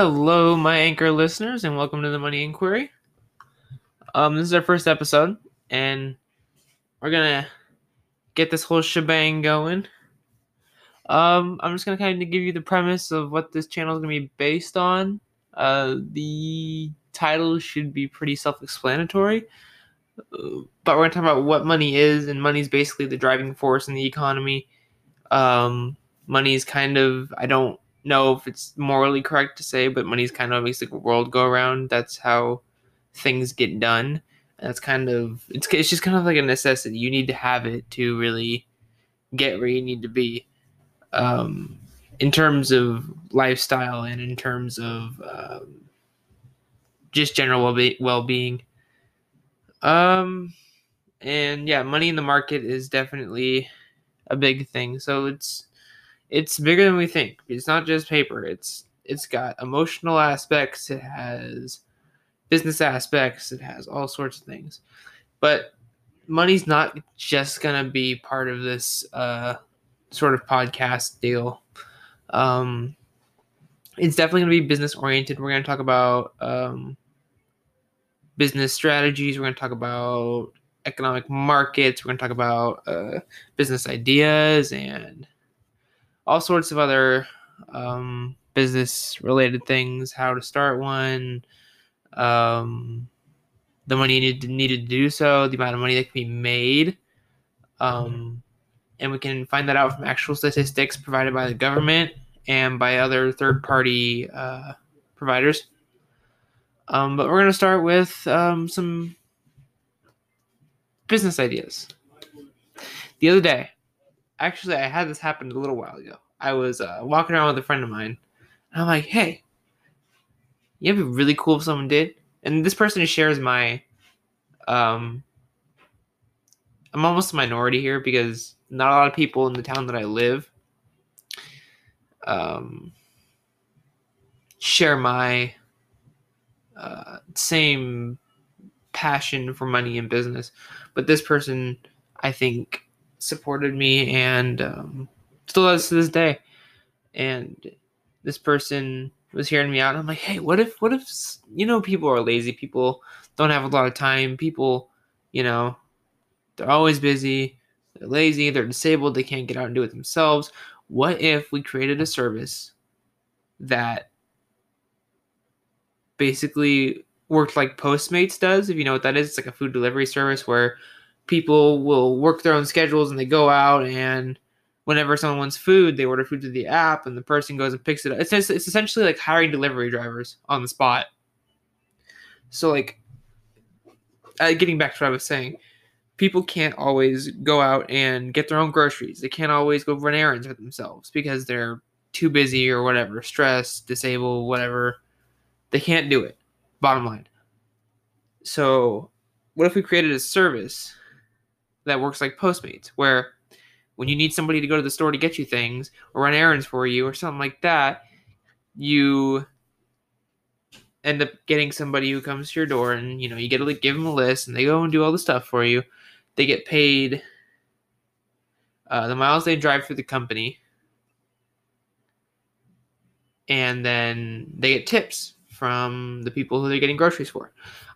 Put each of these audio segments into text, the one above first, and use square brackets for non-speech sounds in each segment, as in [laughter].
Hello, my anchor listeners, and welcome to the Money Inquiry. Um, this is our first episode, and we're gonna get this whole shebang going. Um, I'm just gonna kind of give you the premise of what this channel is gonna be based on. Uh, the title should be pretty self-explanatory, uh, but we're gonna talk about what money is, and money is basically the driving force in the economy. Um, money is kind of I don't know if it's morally correct to say, but money's kind of makes the world go around. That's how things get done. And that's kind of it's it's just kind of like a necessity. You need to have it to really get where you need to be. Um, in terms of lifestyle and in terms of um, just general well being. Um, and yeah, money in the market is definitely a big thing. So it's it's bigger than we think. It's not just paper. It's it's got emotional aspects. It has business aspects. It has all sorts of things. But money's not just gonna be part of this uh, sort of podcast deal. Um, it's definitely gonna be business oriented. We're gonna talk about um, business strategies. We're gonna talk about economic markets. We're gonna talk about uh, business ideas and all sorts of other um, business related things, how to start one, um, the money you need needed to do so, the amount of money that can be made. Um, and we can find that out from actual statistics provided by the government and by other third party uh, providers. Um, but we're going to start with um, some business ideas. The other day, actually, I had this happen a little while ago. I was uh, walking around with a friend of mine, and I'm like, "Hey, you know, be really cool if someone did." And this person shares my, um, I'm almost a minority here because not a lot of people in the town that I live, um, share my uh, same passion for money and business. But this person, I think, supported me and um, still does to this day. And this person was hearing me out. I'm like, hey, what if, what if, you know, people are lazy. People don't have a lot of time. People, you know, they're always busy. They're lazy. They're disabled. They can't get out and do it themselves. What if we created a service that basically worked like Postmates does? If you know what that is, it's like a food delivery service where people will work their own schedules and they go out and whenever someone wants food, they order food through the app and the person goes and picks it up. It's, it's essentially like hiring delivery drivers on the spot. So, like, uh, getting back to what I was saying, people can't always go out and get their own groceries. They can't always go run errands for themselves because they're too busy or whatever, stressed, disabled, whatever. They can't do it. Bottom line. So, what if we created a service that works like Postmates, where when you need somebody to go to the store to get you things or run errands for you or something like that, you end up getting somebody who comes to your door and you know you get to give them a list and they go and do all the stuff for you. They get paid uh, the miles they drive for the company, and then they get tips from the people who they're getting groceries for.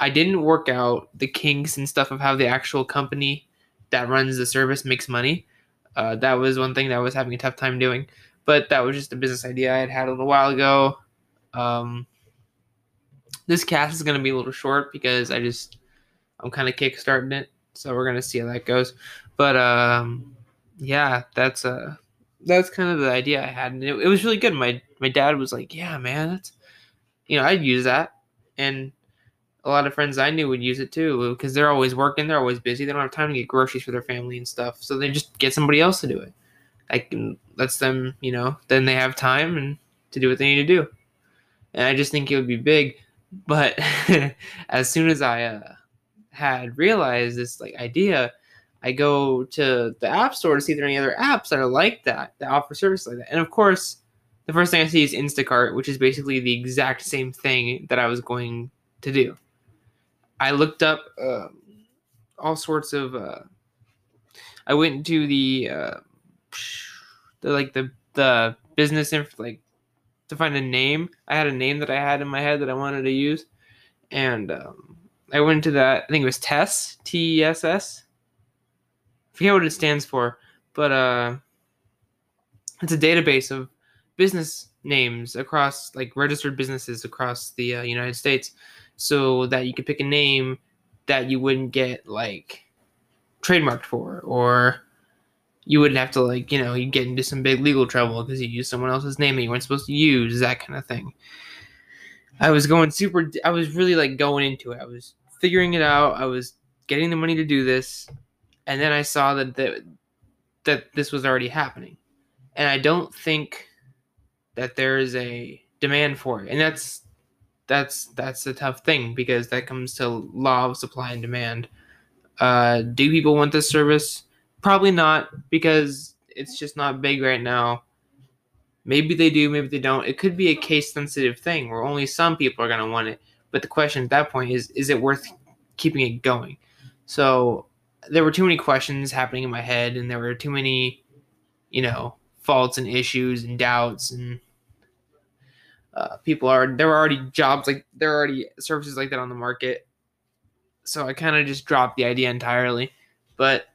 I didn't work out the kinks and stuff of how the actual company that runs the service makes money. Uh, that was one thing that I was having a tough time doing, but that was just a business idea I had had a little while ago. Um, this cast is going to be a little short because I just I'm kind of kickstarting it, so we're gonna see how that goes. But um, yeah, that's uh that's kind of the idea I had, and it, it was really good. My my dad was like, "Yeah, man, that's you know I'd use that," and a lot of friends I knew would use it too because they're always working, they're always busy, they don't have time to get groceries for their family and stuff, so they just get somebody else to do it. Can lets them, you know, then they have time and to do what they need to do. And I just think it would be big, but [laughs] as soon as I uh, had realized this like idea, I go to the app store to see if there are any other apps that are like that that offer services like that. And of course, the first thing I see is Instacart, which is basically the exact same thing that I was going to do. I looked up uh, all sorts of. Uh, I went to the, uh, the like the the business inf- like to find a name. I had a name that I had in my head that I wanted to use, and um, I went to that. I think it was TESS, T E S S. Forget what it stands for, but uh, it's a database of business names across like registered businesses across the uh, United States, so that you could pick a name that you wouldn't get like trademarked for, or you wouldn't have to like you know you get into some big legal trouble because you used someone else's name that you weren't supposed to use, that kind of thing. I was going super. I was really like going into it. I was figuring it out. I was getting the money to do this, and then I saw that that, that this was already happening, and I don't think that there is a demand for it, and that's that's that's a tough thing because that comes to law of supply and demand. Uh, do people want this service? Probably not because it's just not big right now. Maybe they do, maybe they don't. It could be a case sensitive thing where only some people are going to want it. But the question at that point is is it worth keeping it going? So there were too many questions happening in my head and there were too many, you know, faults and issues and doubts and uh, people are there are already jobs like there are already services like that on the market. So i kind of just dropped the idea entirely. But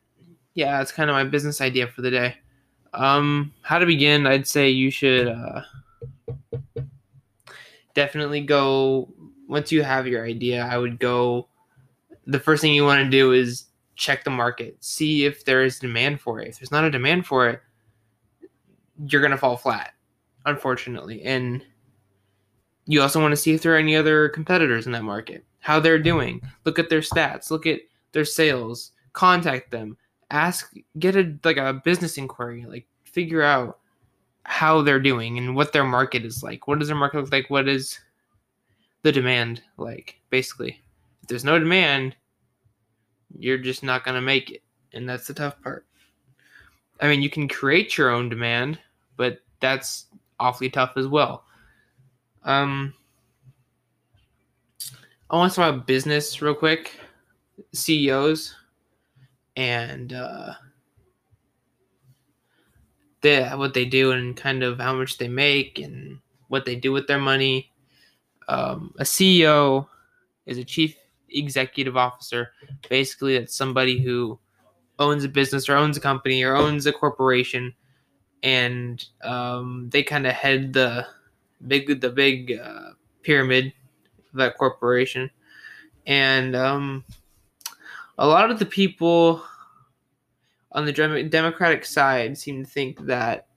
yeah it's kind of my business idea for the day. Um how to begin i'd say you should uh, definitely go once you have your idea i would go the first thing you want to do is check the market see if there is demand for it. If there's not a demand for it you're going to fall flat unfortunately. And you also want to see if there are any other competitors in that market, how they're doing. Look at their stats, look at their sales, contact them, ask, get a like a business inquiry, like figure out how they're doing and what their market is like. What does their market look like? What is the demand like? Basically, if there's no demand, you're just not gonna make it, and that's the tough part. I mean, you can create your own demand, but that's awfully tough as well. Um, I want to talk about business real quick. CEOs and uh, they, what they do and kind of how much they make and what they do with their money. Um, a CEO is a chief executive officer. Basically, that's somebody who owns a business or owns a company or owns a corporation, and um, they kind of head the big the big uh, pyramid of that corporation, and um, a lot of the people on the Democratic side seem to think that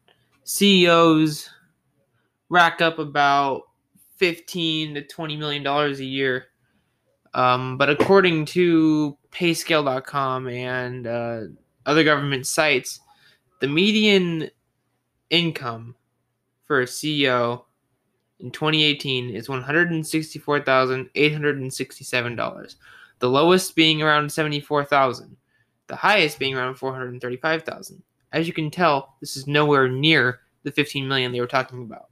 CEOs rack up about 15 to 20 million dollars a year. Um, but according to payscale.com and uh, other government sites, the median income for a CEO in 2018 is $164,867. The lowest being around 74,000, the highest being around 435,000. As you can tell, this is nowhere near the 15 million they were talking about.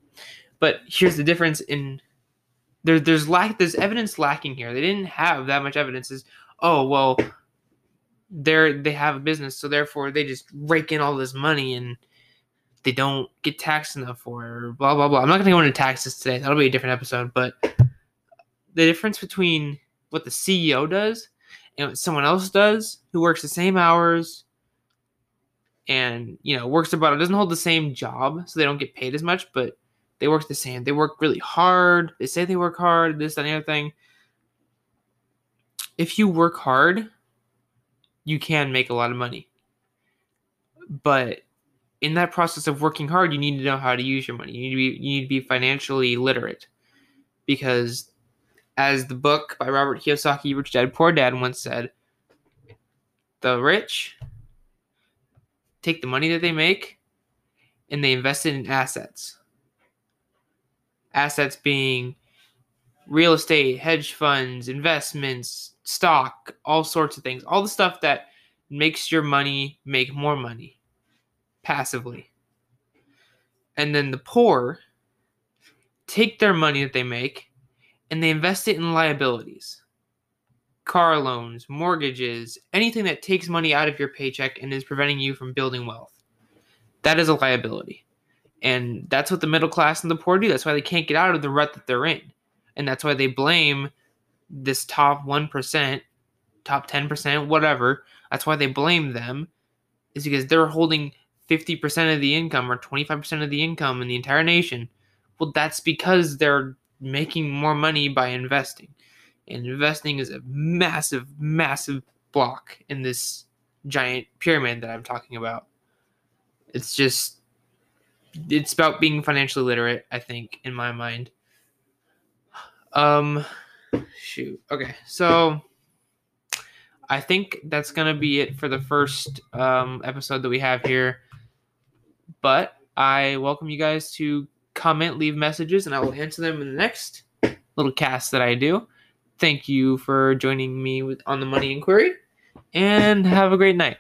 But here's the difference in there, there's lack there's evidence lacking here. They didn't have that much evidence as oh well they're they have a business, so therefore they just rake in all this money and they don't get taxed enough for or blah blah blah. I'm not gonna go into taxes today. That'll be a different episode. But the difference between what the CEO does and what someone else does who works the same hours and you know works about it doesn't hold the same job, so they don't get paid as much, but they work the same. They work really hard. They say they work hard, this, that, and the other thing. If you work hard, you can make a lot of money. But in that process of working hard, you need to know how to use your money. You need to be you need to be financially literate, because as the book by Robert Kiyosaki, Rich Dad Poor Dad, once said, the rich take the money that they make and they invest it in assets. Assets being real estate, hedge funds, investments, stock, all sorts of things. All the stuff that makes your money make more money passively. And then the poor take their money that they make and they invest it in liabilities car loans, mortgages, anything that takes money out of your paycheck and is preventing you from building wealth. That is a liability. And that's what the middle class and the poor do. That's why they can't get out of the rut that they're in. And that's why they blame this top 1%, top 10%, whatever. That's why they blame them, is because they're holding 50% of the income or 25% of the income in the entire nation. Well, that's because they're making more money by investing. And investing is a massive, massive block in this giant pyramid that I'm talking about. It's just it's about being financially literate, I think, in my mind. Um shoot. Okay. So I think that's gonna be it for the first um, episode that we have here. But I welcome you guys to comment, leave messages, and I will answer them in the next little cast that I do. Thank you for joining me on the Money Inquiry, and have a great night.